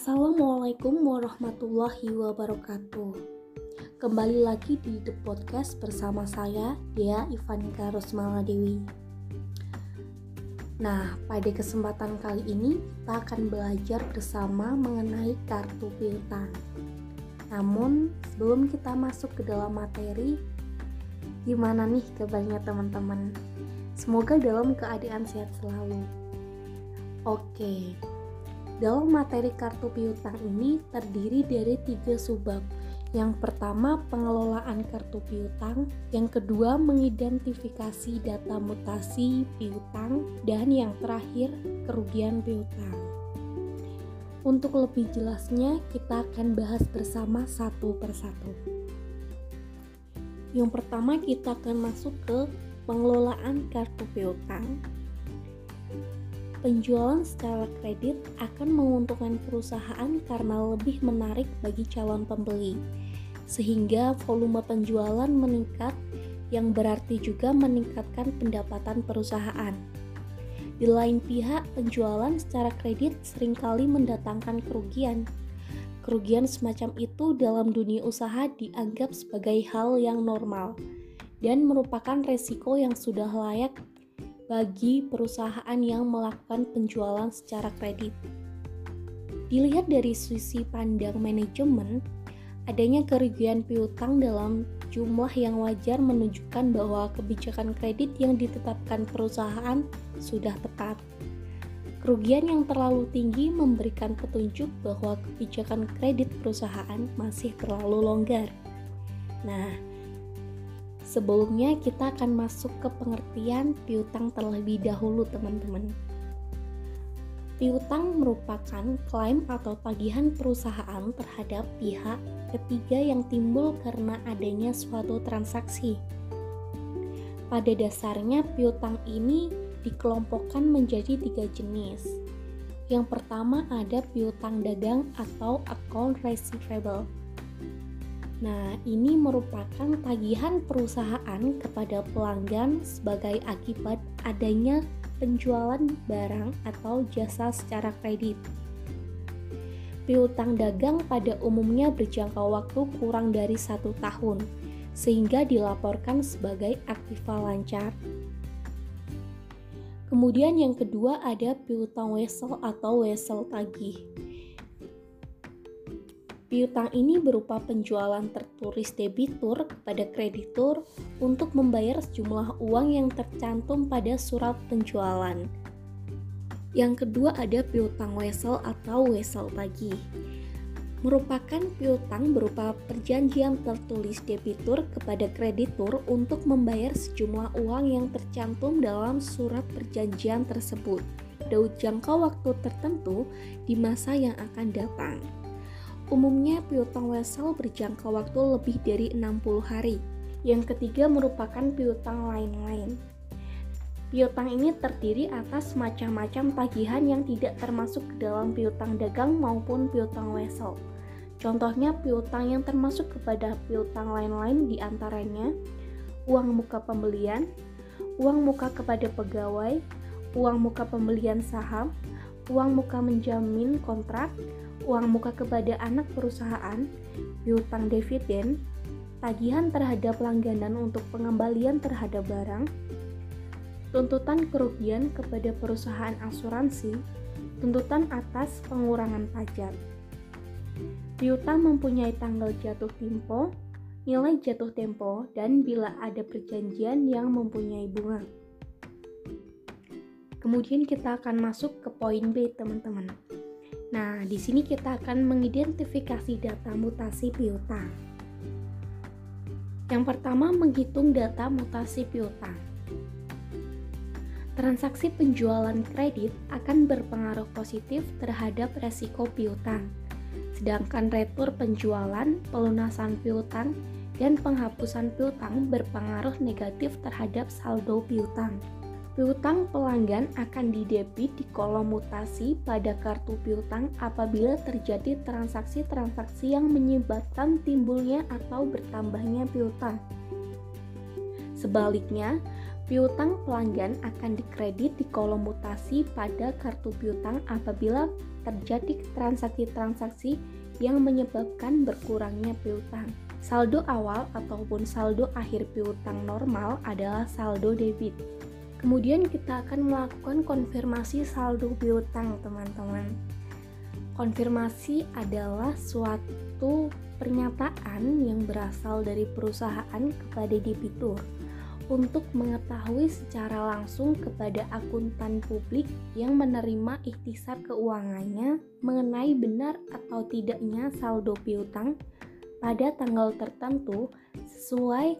Assalamualaikum warahmatullahi wabarakatuh. Kembali lagi di The Podcast bersama saya, Dea Ivanika Rosmala Dewi. Nah, pada kesempatan kali ini kita akan belajar bersama mengenai kartu piutang. Namun, sebelum kita masuk ke dalam materi, gimana nih kabarnya teman-teman? Semoga dalam keadaan sehat selalu. Oke, dalam materi kartu piutang ini terdiri dari tiga subbab. Yang pertama, pengelolaan kartu piutang. Yang kedua, mengidentifikasi data mutasi piutang. Dan yang terakhir, kerugian piutang. Untuk lebih jelasnya, kita akan bahas bersama satu persatu. Yang pertama, kita akan masuk ke pengelolaan kartu piutang Penjualan secara kredit akan menguntungkan perusahaan karena lebih menarik bagi calon pembeli, sehingga volume penjualan meningkat, yang berarti juga meningkatkan pendapatan perusahaan. Di lain pihak, penjualan secara kredit sering kali mendatangkan kerugian. Kerugian semacam itu dalam dunia usaha dianggap sebagai hal yang normal dan merupakan resiko yang sudah layak bagi perusahaan yang melakukan penjualan secara kredit. Dilihat dari sisi pandang manajemen, adanya kerugian piutang dalam jumlah yang wajar menunjukkan bahwa kebijakan kredit yang ditetapkan perusahaan sudah tepat. Kerugian yang terlalu tinggi memberikan petunjuk bahwa kebijakan kredit perusahaan masih terlalu longgar. Nah, Sebelumnya kita akan masuk ke pengertian piutang terlebih dahulu teman-teman. Piutang merupakan klaim atau tagihan perusahaan terhadap pihak ketiga yang timbul karena adanya suatu transaksi. Pada dasarnya piutang ini dikelompokkan menjadi tiga jenis. Yang pertama ada piutang dagang atau account receivable Nah, ini merupakan tagihan perusahaan kepada pelanggan sebagai akibat adanya penjualan barang atau jasa secara kredit. Piutang dagang pada umumnya berjangka waktu kurang dari satu tahun, sehingga dilaporkan sebagai aktiva lancar. Kemudian yang kedua ada piutang wesel atau wesel tagih. Piutang ini berupa penjualan tertulis debitur kepada kreditur untuk membayar sejumlah uang yang tercantum pada surat penjualan. Yang kedua ada piutang wesel atau wesel tagih. Merupakan piutang berupa perjanjian tertulis debitur kepada kreditur untuk membayar sejumlah uang yang tercantum dalam surat perjanjian tersebut pada jangka waktu tertentu di masa yang akan datang. Umumnya piutang wesel berjangka waktu lebih dari 60 hari. Yang ketiga merupakan piutang lain-lain. Piutang ini terdiri atas macam-macam tagihan yang tidak termasuk ke dalam piutang dagang maupun piutang wesel. Contohnya piutang yang termasuk kepada piutang lain-lain di antaranya uang muka pembelian, uang muka kepada pegawai, uang muka pembelian saham, uang muka menjamin kontrak, uang muka kepada anak perusahaan, piutang dividen, tagihan terhadap langganan untuk pengembalian terhadap barang, tuntutan kerugian kepada perusahaan asuransi, tuntutan atas pengurangan pajak. Piutang mempunyai tanggal jatuh tempo, nilai jatuh tempo, dan bila ada perjanjian yang mempunyai bunga. Kemudian kita akan masuk ke poin B, teman-teman. Nah, di sini kita akan mengidentifikasi data mutasi piutang. Yang pertama, menghitung data mutasi piutang. Transaksi penjualan kredit akan berpengaruh positif terhadap resiko piutang, sedangkan retur penjualan, pelunasan piutang, dan penghapusan piutang berpengaruh negatif terhadap saldo piutang. Piutang pelanggan akan didebit di kolom mutasi pada kartu piutang apabila terjadi transaksi-transaksi yang menyebabkan timbulnya atau bertambahnya piutang. Sebaliknya, Piutang pelanggan akan dikredit di kolom mutasi pada kartu piutang apabila terjadi transaksi-transaksi yang menyebabkan berkurangnya piutang. Saldo awal ataupun saldo akhir piutang normal adalah saldo debit. Kemudian kita akan melakukan konfirmasi saldo piutang, teman-teman. Konfirmasi adalah suatu pernyataan yang berasal dari perusahaan kepada debitur untuk mengetahui secara langsung kepada akuntan publik yang menerima ikhtisar keuangannya mengenai benar atau tidaknya saldo piutang pada tanggal tertentu sesuai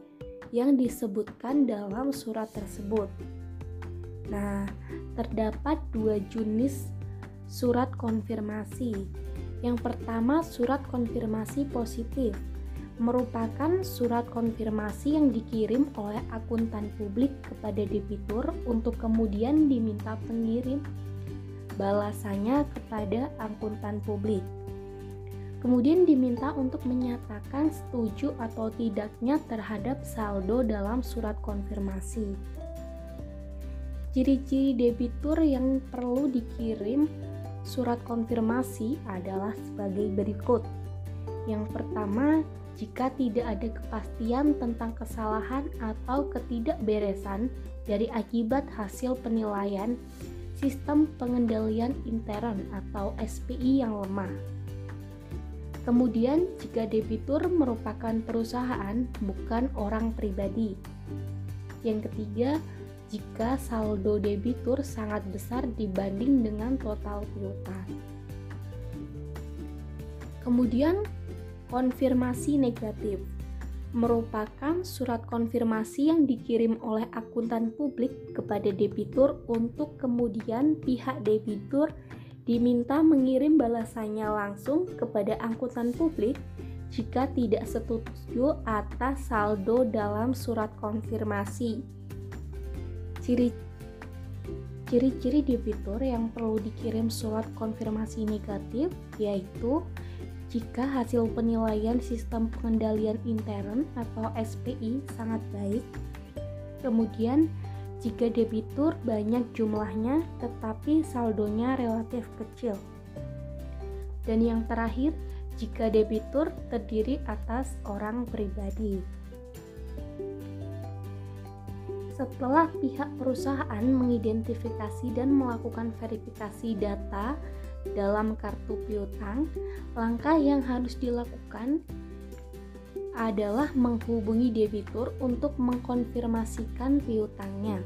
yang disebutkan dalam surat tersebut. Nah, terdapat dua jenis surat konfirmasi. Yang pertama, surat konfirmasi positif merupakan surat konfirmasi yang dikirim oleh akuntan publik kepada debitur untuk kemudian diminta pengirim balasannya kepada akuntan publik. Kemudian diminta untuk menyatakan setuju atau tidaknya terhadap saldo dalam surat konfirmasi. Ciri-ciri debitur yang perlu dikirim surat konfirmasi adalah sebagai berikut. Yang pertama, jika tidak ada kepastian tentang kesalahan atau ketidakberesan dari akibat hasil penilaian sistem pengendalian intern atau SPI yang lemah. Kemudian, jika debitur merupakan perusahaan, bukan orang pribadi. Yang ketiga, jika saldo debitur sangat besar dibanding dengan total piutang. Kemudian, Konfirmasi negatif merupakan surat konfirmasi yang dikirim oleh akuntan publik kepada debitur untuk kemudian pihak debitur diminta mengirim balasannya langsung kepada akuntan publik jika tidak setuju atas saldo dalam surat konfirmasi. Ciri Ciri-ciri debitur yang perlu dikirim surat konfirmasi negatif yaitu jika hasil penilaian sistem pengendalian intern atau SPI sangat baik. Kemudian, jika debitur banyak jumlahnya tetapi saldonya relatif kecil. Dan yang terakhir, jika debitur terdiri atas orang pribadi. Setelah pihak perusahaan mengidentifikasi dan melakukan verifikasi data dalam kartu piutang, langkah yang harus dilakukan adalah menghubungi debitur untuk mengkonfirmasikan piutangnya.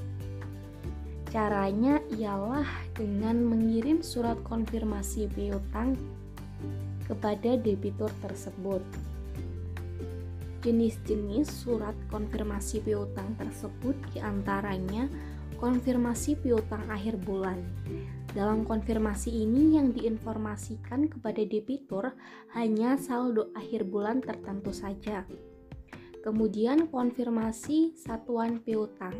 Caranya ialah dengan mengirim surat konfirmasi piutang kepada debitur tersebut. Jenis-jenis surat konfirmasi piutang tersebut di antaranya konfirmasi piutang akhir bulan. Dalam konfirmasi ini yang diinformasikan kepada debitur hanya saldo akhir bulan tertentu saja. Kemudian konfirmasi satuan piutang.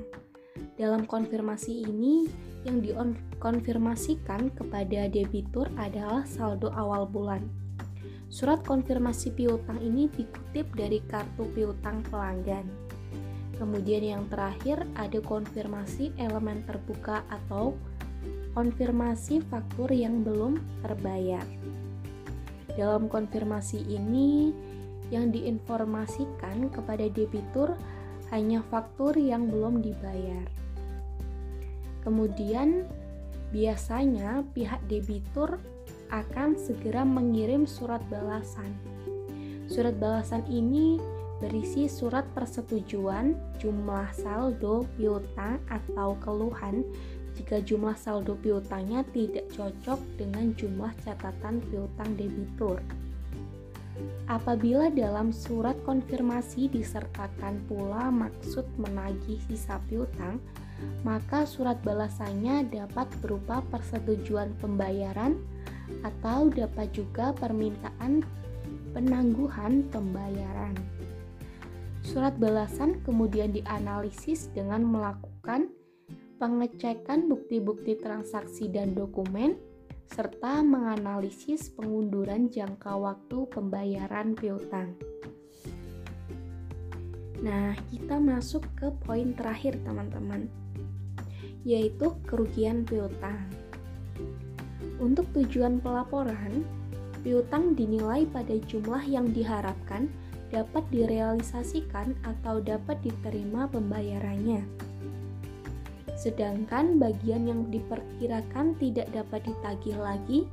Dalam konfirmasi ini yang dikonfirmasikan kepada debitur adalah saldo awal bulan. Surat konfirmasi piutang ini dikutip dari kartu piutang pelanggan. Kemudian yang terakhir ada konfirmasi elemen terbuka atau konfirmasi faktur yang belum terbayar. Dalam konfirmasi ini yang diinformasikan kepada debitur hanya faktur yang belum dibayar. Kemudian biasanya pihak debitur akan segera mengirim surat balasan. Surat balasan ini berisi surat persetujuan, jumlah saldo piutang atau keluhan jika jumlah saldo piutangnya tidak cocok dengan jumlah catatan piutang debitur. Apabila dalam surat konfirmasi disertakan pula maksud menagih sisa piutang, maka surat balasannya dapat berupa persetujuan pembayaran atau dapat juga permintaan penangguhan pembayaran. Surat balasan kemudian dianalisis dengan melakukan pengecekan bukti-bukti transaksi dan dokumen, serta menganalisis pengunduran jangka waktu pembayaran piutang. Nah, kita masuk ke poin terakhir, teman-teman, yaitu kerugian piutang. Untuk tujuan pelaporan, piutang dinilai pada jumlah yang diharapkan dapat direalisasikan atau dapat diterima pembayarannya. Sedangkan bagian yang diperkirakan tidak dapat ditagih lagi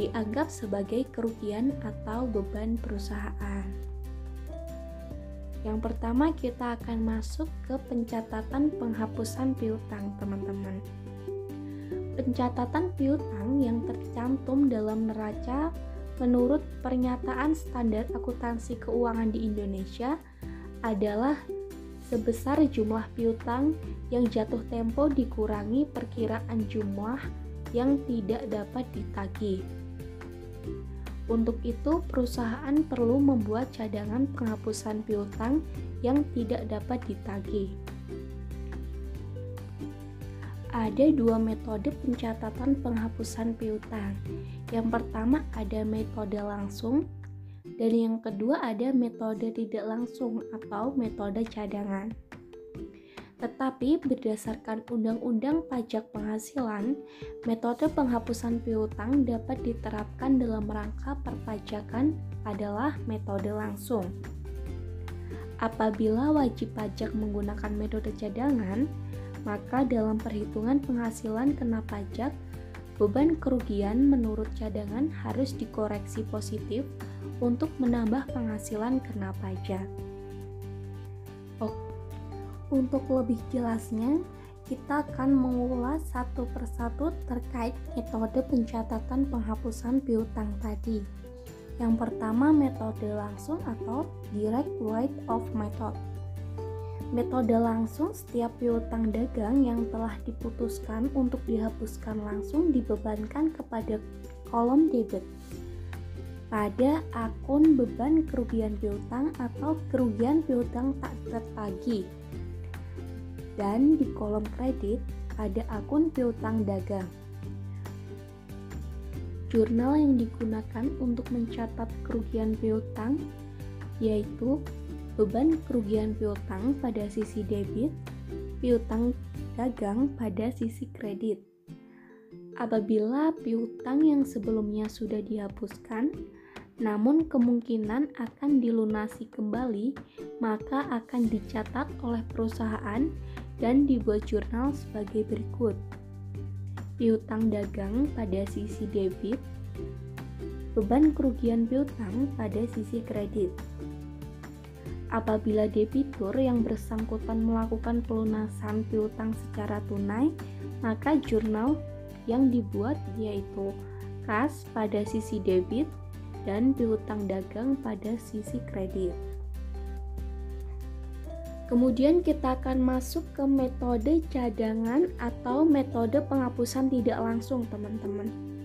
dianggap sebagai kerugian atau beban perusahaan. Yang pertama kita akan masuk ke pencatatan penghapusan piutang, teman-teman. Pencatatan piutang yang tercantum dalam neraca menurut pernyataan standar akuntansi keuangan di Indonesia adalah sebesar jumlah piutang yang jatuh tempo dikurangi perkiraan jumlah yang tidak dapat ditagih. Untuk itu, perusahaan perlu membuat cadangan penghapusan piutang yang tidak dapat ditagih. Ada dua metode pencatatan penghapusan piutang. Yang pertama ada metode langsung dan yang kedua ada metode tidak langsung atau metode cadangan. Tetapi berdasarkan Undang-Undang Pajak Penghasilan, metode penghapusan piutang dapat diterapkan dalam rangka perpajakan adalah metode langsung. Apabila wajib pajak menggunakan metode cadangan, maka dalam perhitungan penghasilan kena pajak, beban kerugian menurut cadangan harus dikoreksi positif untuk menambah penghasilan kena pajak. Untuk lebih jelasnya, kita akan mengulas satu persatu terkait metode pencatatan penghapusan piutang tadi. Yang pertama, metode langsung atau direct write-off method. Metode langsung, setiap piutang dagang yang telah diputuskan untuk dihapuskan langsung dibebankan kepada kolom debit pada akun beban kerugian piutang atau kerugian piutang tak tertagih dan di kolom kredit ada akun piutang dagang. Jurnal yang digunakan untuk mencatat kerugian piutang yaitu beban kerugian piutang pada sisi debit, piutang dagang pada sisi kredit. Apabila piutang yang sebelumnya sudah dihapuskan, namun kemungkinan akan dilunasi kembali, maka akan dicatat oleh perusahaan dan dibuat jurnal sebagai berikut. Piutang dagang pada sisi debit, beban kerugian piutang pada sisi kredit. Apabila debitur yang bersangkutan melakukan pelunasan piutang secara tunai, maka jurnal yang dibuat yaitu kas pada sisi debit dan piutang dagang pada sisi kredit. Kemudian kita akan masuk ke metode cadangan atau metode penghapusan tidak langsung, teman-teman.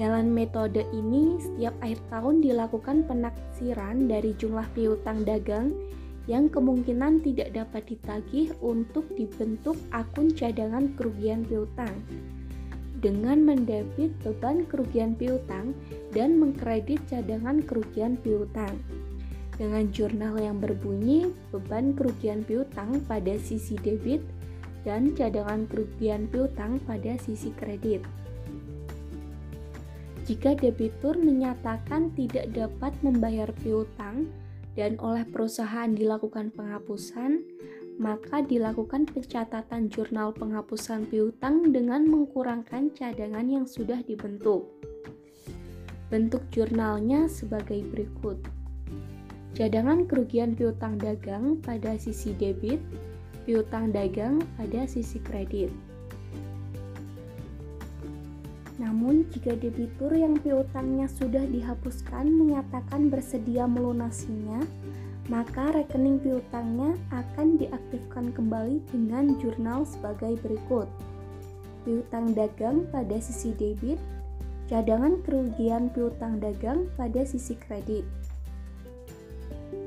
Dalam metode ini, setiap akhir tahun dilakukan penaksiran dari jumlah piutang dagang yang kemungkinan tidak dapat ditagih untuk dibentuk akun cadangan kerugian piutang dengan mendebit beban kerugian piutang dan mengkredit cadangan kerugian piutang dengan jurnal yang berbunyi beban kerugian piutang pada sisi debit dan cadangan kerugian piutang pada sisi kredit. Jika debitur menyatakan tidak dapat membayar piutang dan oleh perusahaan dilakukan penghapusan, maka dilakukan pencatatan jurnal penghapusan piutang dengan mengkurangkan cadangan yang sudah dibentuk. Bentuk jurnalnya sebagai berikut cadangan kerugian piutang dagang pada sisi debit, piutang dagang pada sisi kredit. Namun, jika debitur yang piutangnya sudah dihapuskan menyatakan bersedia melunasinya, maka rekening piutangnya akan diaktifkan kembali dengan jurnal sebagai berikut. Piutang dagang pada sisi debit, cadangan kerugian piutang dagang pada sisi kredit.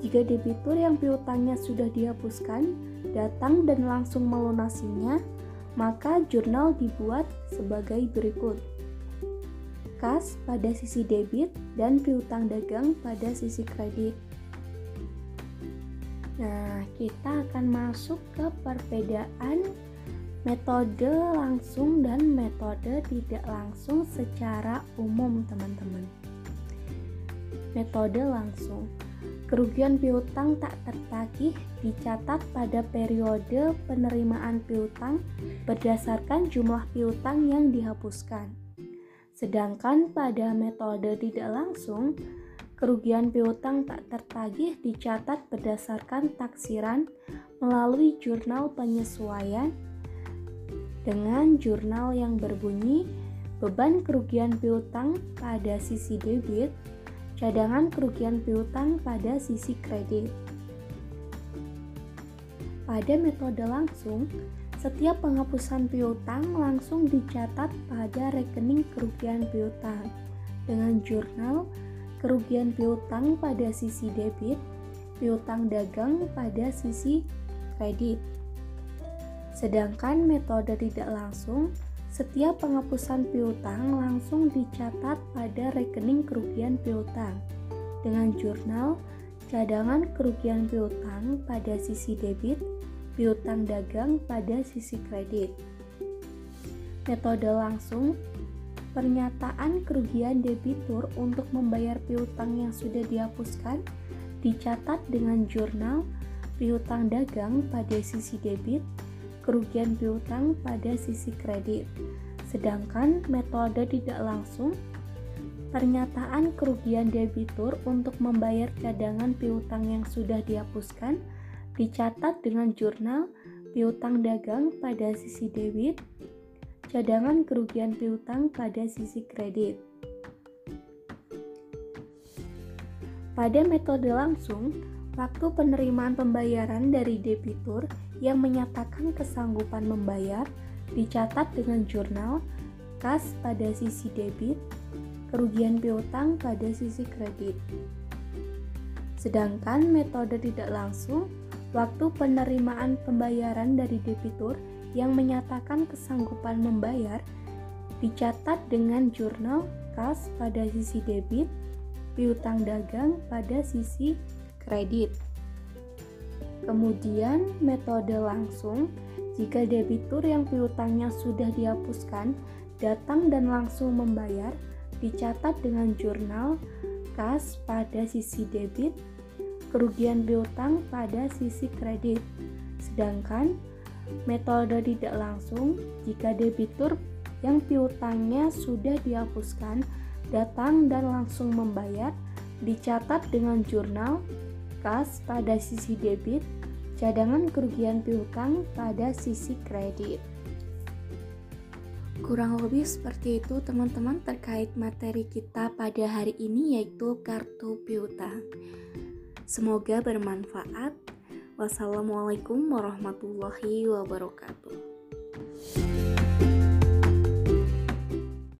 Jika debitur yang piutangnya sudah dihapuskan datang dan langsung melunasinya, maka jurnal dibuat sebagai berikut. Kas pada sisi debit dan piutang dagang pada sisi kredit. Nah, kita akan masuk ke perbedaan metode langsung dan metode tidak langsung secara umum, teman-teman. Metode langsung. Kerugian piutang tak tertagih dicatat pada periode penerimaan piutang berdasarkan jumlah piutang yang dihapuskan. Sedangkan pada metode tidak langsung, Kerugian piutang tak tertagih dicatat berdasarkan taksiran melalui jurnal penyesuaian dengan jurnal yang berbunyi beban kerugian piutang pada sisi debit, cadangan kerugian piutang pada sisi kredit. Pada metode langsung, setiap penghapusan piutang langsung dicatat pada rekening kerugian piutang dengan jurnal kerugian piutang pada sisi debit, piutang dagang pada sisi kredit. Sedangkan metode tidak langsung, setiap penghapusan piutang langsung dicatat pada rekening kerugian piutang dengan jurnal cadangan kerugian piutang pada sisi debit, piutang dagang pada sisi kredit. Metode langsung Pernyataan kerugian debitur untuk membayar piutang yang sudah dihapuskan dicatat dengan jurnal piutang dagang pada sisi debit, kerugian piutang pada sisi kredit. Sedangkan metode tidak langsung pernyataan kerugian debitur untuk membayar cadangan piutang yang sudah dihapuskan dicatat dengan jurnal piutang dagang pada sisi debit, cadangan kerugian piutang pada sisi kredit. Pada metode langsung, waktu penerimaan pembayaran dari debitur yang menyatakan kesanggupan membayar dicatat dengan jurnal kas pada sisi debit, kerugian piutang pada sisi kredit. Sedangkan metode tidak langsung, waktu penerimaan pembayaran dari debitur yang menyatakan kesanggupan membayar dicatat dengan jurnal kas pada sisi debit, piutang dagang pada sisi kredit. Kemudian metode langsung, jika debitur yang piutangnya sudah dihapuskan datang dan langsung membayar, dicatat dengan jurnal kas pada sisi debit, kerugian piutang pada sisi kredit. Sedangkan Metode tidak langsung, jika debitur yang piutangnya sudah dihapuskan datang dan langsung membayar, dicatat dengan jurnal kas pada sisi debit, cadangan kerugian piutang pada sisi kredit. Kurang lebih seperti itu teman-teman terkait materi kita pada hari ini yaitu kartu piutang. Semoga bermanfaat. Wassalamualaikum warahmatullahi wabarakatuh.